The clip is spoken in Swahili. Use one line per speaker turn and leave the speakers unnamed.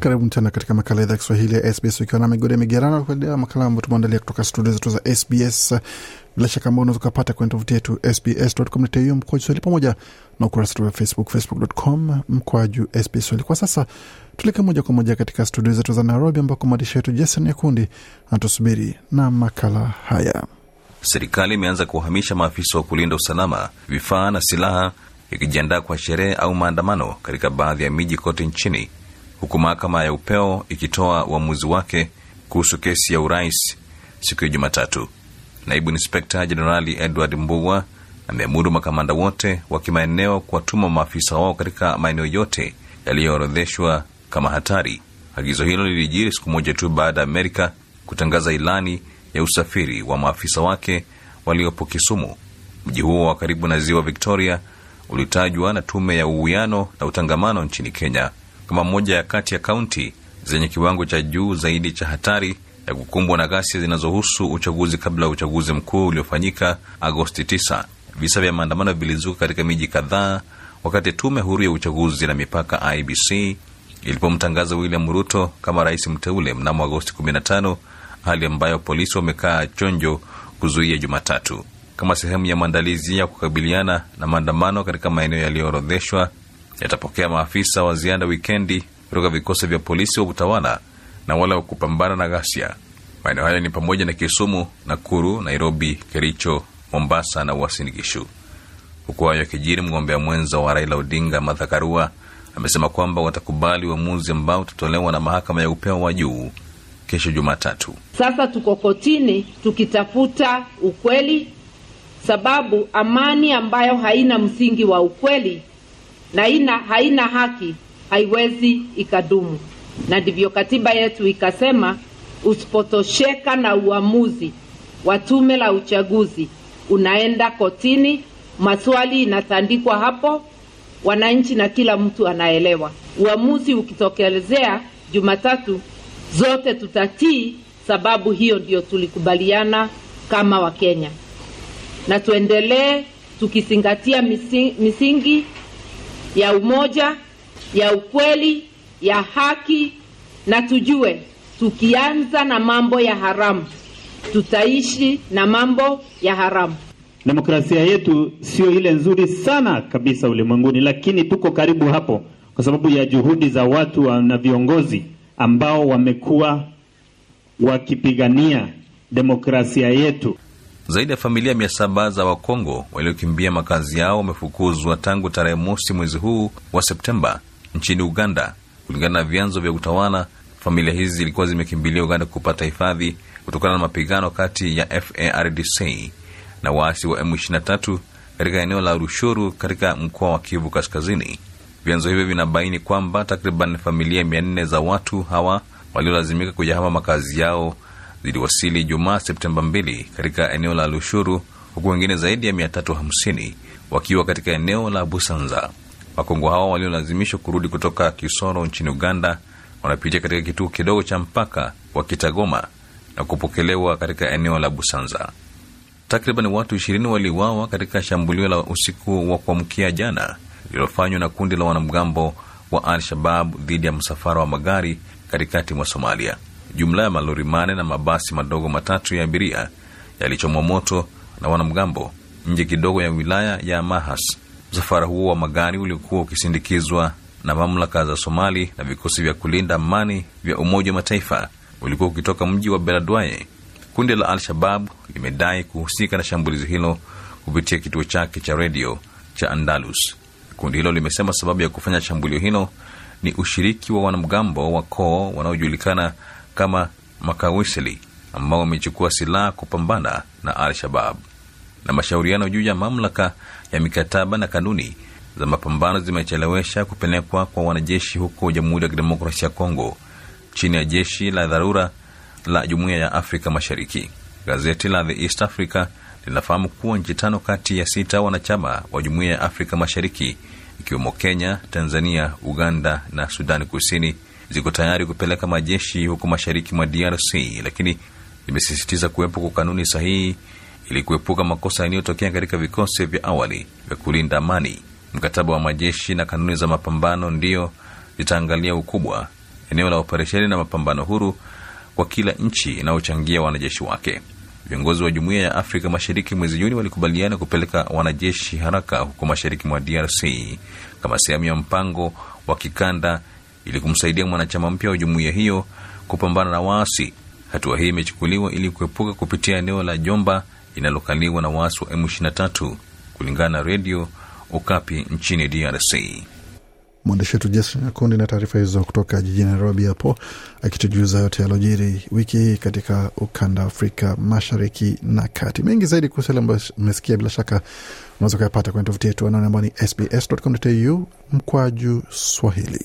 karibu tena katika makala idhaa ya kiswahili ya sbs ukiwa na migode migerano. Kuendelea makala ambayo tumeandalia kutoka studio zetu za sbs. Bila shaka ambao unaweza ukapata kwenye tovuti yetu sbs.com.au mkwaju swahili pamoja na ukurasa wa facebook facebook.com mkwaju sbs swahili. Kwa sasa tuleke moja kwa moja katika studio zetu za nairobi ambako mwandishi wetu jason yakundi anatusubiri na makala haya.
Serikali imeanza kuwahamisha maafisa wa kulinda usalama vifaa na silaha ikijiandaa kwa sherehe au maandamano katika baadhi ya miji kote nchini huku mahakama ya upeo ikitoa uamuzi wake kuhusu kesi ya urais siku ya jumatatu. Naibu inspekta jenerali edward mbugwa ameamuru makamanda wote wa kimaeneo kuwatuma maafisa wao katika maeneo yote yaliyoorodheshwa kama hatari. Agizo hilo lilijiri siku moja tu baada ya amerika kutangaza ilani ya usafiri wa maafisa wake waliopo kisumu. Mji huo wa karibu na ziwa victoria ulitajwa na tume ya uwiano na utangamano nchini kenya kama moja ya kati ya kaunti zenye kiwango cha juu zaidi cha hatari ya kukumbwa na ghasia zinazohusu uchaguzi kabla ya uchaguzi mkuu uliofanyika agosti 9 visa vya maandamano vilizuka katika miji kadhaa wakati tume huru ya uchaguzi na mipaka ibc ilipomtangaza william ruto kama rais mteule mnamo agosti 15 hali ambayo polisi wamekaa chonjo kuzuia jumatatu. Kama sehemu ya maandalizi ya kukabiliana na maandamano katika maeneo yaliyoorodheshwa yatapokea maafisa wa ziada wikendi kutoka vikosi vya polisi wa utawala na wale wa kupambana na ghasia. Maeneo hayo ni pamoja na kisumu nakuru nairobi kericho mombasa na uasinigishu huku hayo yakijiri mgombea mwenza wa raila odinga madhakarua amesema kwamba watakubali uamuzi ambao utatolewa na mahakama ya upeo wa juu kesho jumatatu.
Sasa tuko kotini tukitafuta ukweli sababu amani ambayo haina msingi wa ukweli na ina, haina haki haiwezi ikadumu. Na ndivyo katiba yetu ikasema usipotosheka na uamuzi wa tume la uchaguzi unaenda kotini. Maswali inatandikwa hapo wananchi na kila mtu anaelewa. Uamuzi ukitokelezea jumatatu zote tutatii sababu hiyo ndio tulikubaliana kama wakenya. Na tuendelee tukizingatia misingi ya umoja ya ukweli ya haki na tujue tukianza na mambo ya haramu tutaishi na mambo ya haramu.
Demokrasia yetu sio ile nzuri sana kabisa ulimwenguni lakini tuko karibu hapo kwa sababu ya juhudi za watu na viongozi ambao wamekuwa wakipigania demokrasia yetu
zaidi ya familia mia saba za wakongo waliokimbia makazi yao wamefukuzwa tangu tarehe mosi mwezi huu wa septemba nchini uganda. Kulingana na vyanzo vya utawala familia hizi zilikuwa zimekimbilia uganda kupata hifadhi kutokana na mapigano kati ya fardc na waasi wa m23 katika eneo la rushuru katika mkoa wa kivu kaskazini. Vyanzo hivyo vinabaini kwamba takriban familia mia nne za watu hawa waliolazimika kuyahama makazi yao ziliwasili jumaa septemba 2 katika eneo la lushuru huku wengine zaidi ya 350 wakiwa katika eneo la busanza. Wakongo hao waliolazimishwa kurudi kutoka kisoro nchini uganda wanapitia katika kituo kidogo cha mpaka wa kitagoma na kupokelewa katika eneo la busanza. Takriban watu ishirini waliuawa katika shambulio la usiku wa kuamkia jana lililofanywa na kundi la wanamgambo wa al-shabab dhidi ya msafara wa magari katikati mwa somalia jumla ya malori mane na mabasi madogo matatu ya abiria yalichomwa moto na wanamgambo nje kidogo ya wilaya ya mahas msafara huo wa magari uliokuwa ukisindikizwa na mamlaka za somali na vikosi vya kulinda amani vya umoja wa mataifa ulikuwa ukitoka mji wa beladwaye. Kundi la al-shabab limedai kuhusika na shambulizi hilo kupitia kituo chake cha redio cha andalus. Kundi hilo limesema sababu ya kufanya shambulio hilo ni ushiriki wa wanamgambo wa koo wanaojulikana kama makawiseli ambao wamechukua silaha kupambana na al-shabab. Na mashauriano juu ya mamlaka ya mikataba na kanuni za mapambano zimechelewesha kupelekwa kwa wanajeshi huko jamhuri ya kidemokrasia ya kongo chini ya jeshi la dharura la jumuiya ya afrika mashariki. Gazeti la the east africa linafahamu kuwa nchi tano kati ya sita wanachama wa jumuiya ya afrika mashariki ikiwemo kenya tanzania uganda na sudani kusini ziko tayari kupeleka majeshi huko mashariki mwa DRC, lakini zimesisitiza kuwepo kwa kanuni sahihi ili kuepuka makosa yanayotokea katika vikosi vya awali vya kulinda amani. Mkataba wa majeshi na kanuni za mapambano ndiyo zitaangalia ukubwa, eneo la operesheni na mapambano huru kwa kila nchi inayochangia wanajeshi wake. Viongozi wa Jumuiya ya Afrika Mashariki mwezi Juni walikubaliana kupeleka wanajeshi haraka huko mashariki mwa DRC kama sehemu ya mpango wa kikanda ili kumsaidia mwanachama mpya wa jumuiya hiyo kupambana na waasi. Hatua hii imechukuliwa ili kuepuka kupitia eneo la Jomba linalokaliwa na waasi wa M23 kulingana na redio Okapi nchini DRC.
Mwandishi wetu Jason Nyakundi na taarifa hizo kutoka jijini Nairobi hapo akitujuza yote yalojiri wiki hii katika ukanda wa Afrika mashariki na kati. Mengi zaidi kuhusu yale ambayo umesikia, bila shaka unaweza ukayapata kwenye tovuti yetu anaone ambao ni sbs.com.au mkwaju Swahili.